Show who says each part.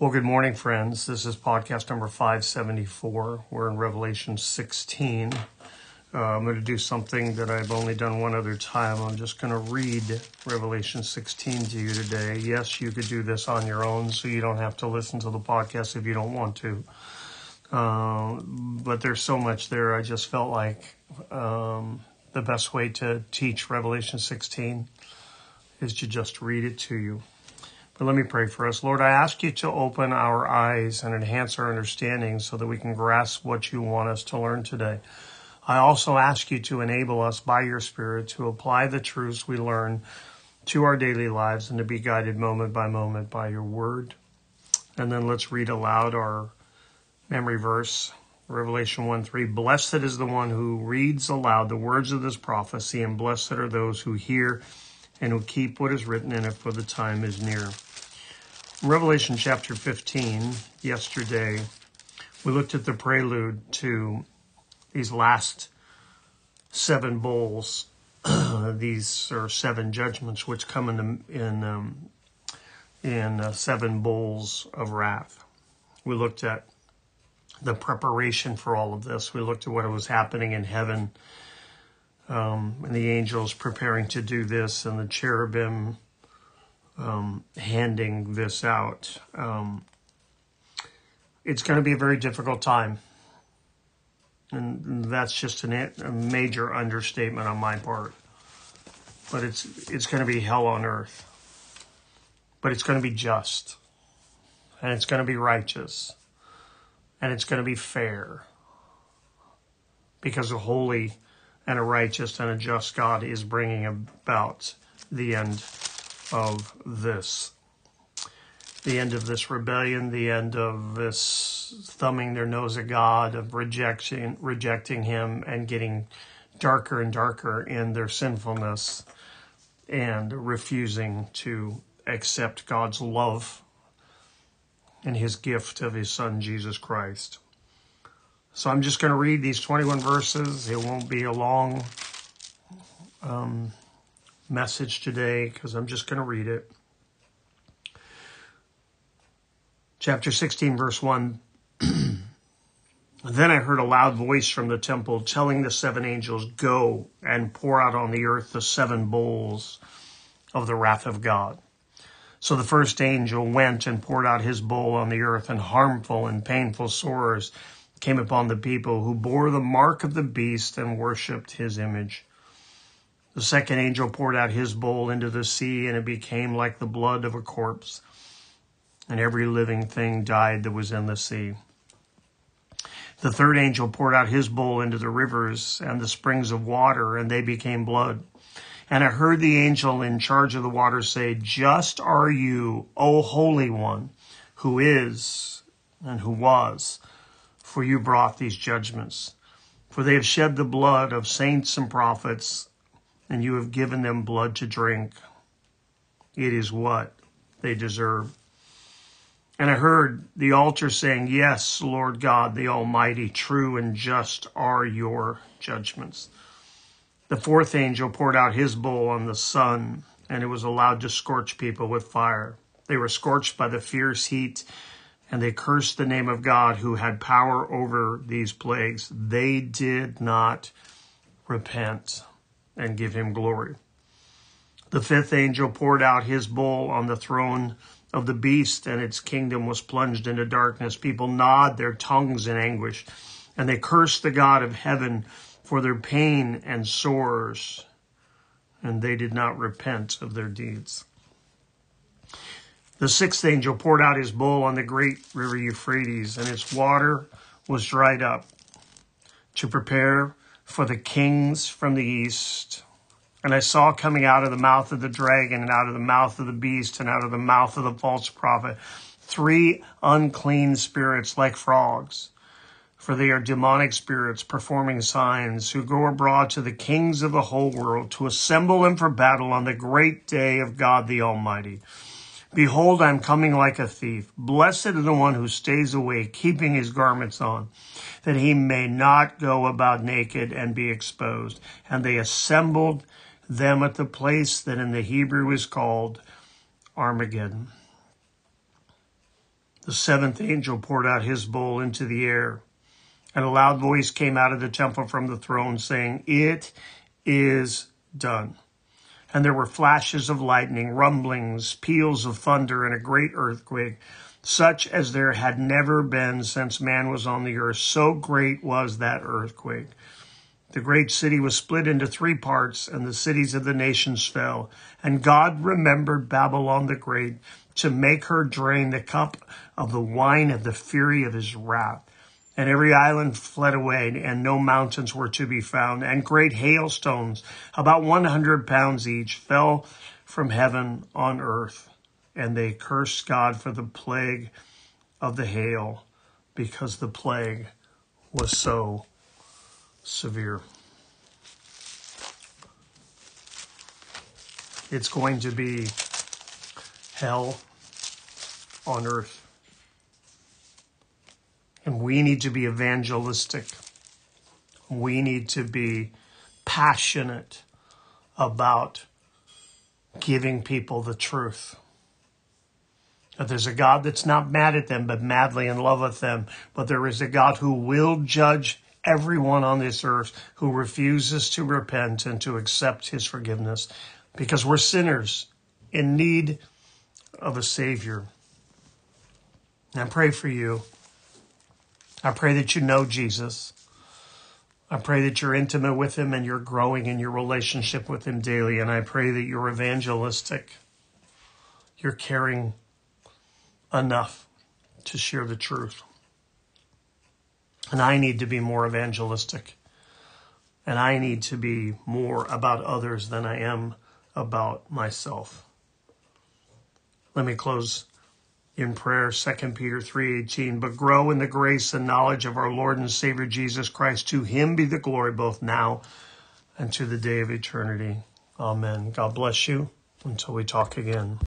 Speaker 1: Well, good morning, friends. This is podcast number 574. We're in Revelation 16. Uh, I'm going to do something that I've only done one other time. I'm just going to read Revelation 16 to you today. Yes, you could do this on your own, so you don't have to listen to the podcast if you don't want to. Uh, but there's so much there. I just felt like um, the best way to teach Revelation 16 is to just read it to you. But let me pray for us. Lord, I ask you to open our eyes and enhance our understanding so that we can grasp what you want us to learn today. I also ask you to enable us by your Spirit to apply the truths we learn to our daily lives and to be guided moment by moment by your word. And then let's read aloud our memory verse, Revelation 1 3. Blessed is the one who reads aloud the words of this prophecy, and blessed are those who hear and who keep what is written in it, for the time is near. Revelation chapter 15, yesterday, we looked at the prelude to these last seven bowls. these are seven judgments which come in in um, in uh, seven bowls of wrath. We looked at the preparation for all of this. We looked at what was happening in heaven, um, and the angels preparing to do this, and the cherubim um, handing this out. Um, it's going to be a very difficult time. And that's just an, a major understatement on my part. But it's, it's going to be hell on earth. But it's going to be just. And it's going to be righteous. And it's going to be fair. Because a holy and a righteous and a just God is bringing about the end of this. The end of this rebellion, the end of this thumbing their nose at God, of rejecting, rejecting Him and getting darker and darker in their sinfulness and refusing to accept God's love and His gift of His Son, Jesus Christ. So I'm just going to read these 21 verses. It won't be a long um, message today because I'm just going to read it. Chapter 16, verse 1. then I heard a loud voice from the temple telling the seven angels, Go and pour out on the earth the seven bowls of the wrath of God. So the first angel went and poured out his bowl on the earth, and harmful and painful sores came upon the people who bore the mark of the beast and worshipped his image. The second angel poured out his bowl into the sea, and it became like the blood of a corpse, and every living thing died that was in the sea. The third angel poured out his bowl into the rivers and the springs of water, and they became blood. And I heard the angel in charge of the water say, Just are you, O Holy One, who is and who was, for you brought these judgments. For they have shed the blood of saints and prophets and you have given them blood to drink. It is what they deserve. And I heard the altar saying, Yes, Lord God, the Almighty, true and just are your judgments. The fourth angel poured out his bowl on the sun, and it was allowed to scorch people with fire. They were scorched by the fierce heat, and they cursed the name of God who had power over these plagues. They did not repent and give him glory. The fifth angel poured out his bowl on the throne of the beast, and its kingdom was plunged into darkness. People gnawed their tongues in anguish, and they cursed the God of heaven for their pain and sores, and they did not repent of their deeds. The sixth angel poured out his bowl on the great river Euphrates, and its water was dried up to prepare for the kings from the east. And I saw coming out of the mouth of the dragon and out of the mouth of the beast and out of the mouth of the false prophet three unclean spirits like frogs. For they are demonic spirits performing signs who go abroad to the kings of the whole world to assemble them for battle on the great day of God the Almighty. Behold, I am coming like a thief. Blessed is the one who stays awake, keeping his garments on, that he may not go about naked and be exposed. And they assembled them at the place that in the Hebrew is called Armageddon. the seventh angel poured out his bowl into the air, and a loud voice came out of the temple from the throne saying, It is done. And there were flashes of lightning, rumblings, peals of thunder, and a great earthquake, such as there had never been since man was on the earth. So great was that earthquake. The great city was split into three parts, and the cities of the nations fell. And God remembered Babylon the Great to make her drain the cup of the wine of the fury of his wrath. And every island fled away, and no mountains were to be found. And great hailstones, about 100 pounds each, fell from heaven on earth. And they cursed God for the plague of the hail, because the plague was so severe. It's going to be hell on earth. And we need to be evangelistic. We need to be passionate about giving people the truth. That there's a God that's not mad at them, but madly in love with them. But there is a God who will judge everyone on this earth who refuses to repent and to accept his forgiveness because we're sinners in need of a Savior. And I pray for you. I pray that you know Jesus. I pray that you're intimate with him and you're growing in your relationship with him daily. And I pray that you're evangelistic. You're caring enough to share the truth. And I need to be more evangelistic. And I need to be more about others than I am about myself. Let me close in prayer 2 peter 3.18 but grow in the grace and knowledge of our lord and savior jesus christ. To him be the glory both now and to the day of eternity. Amen. God bless you. Until we talk again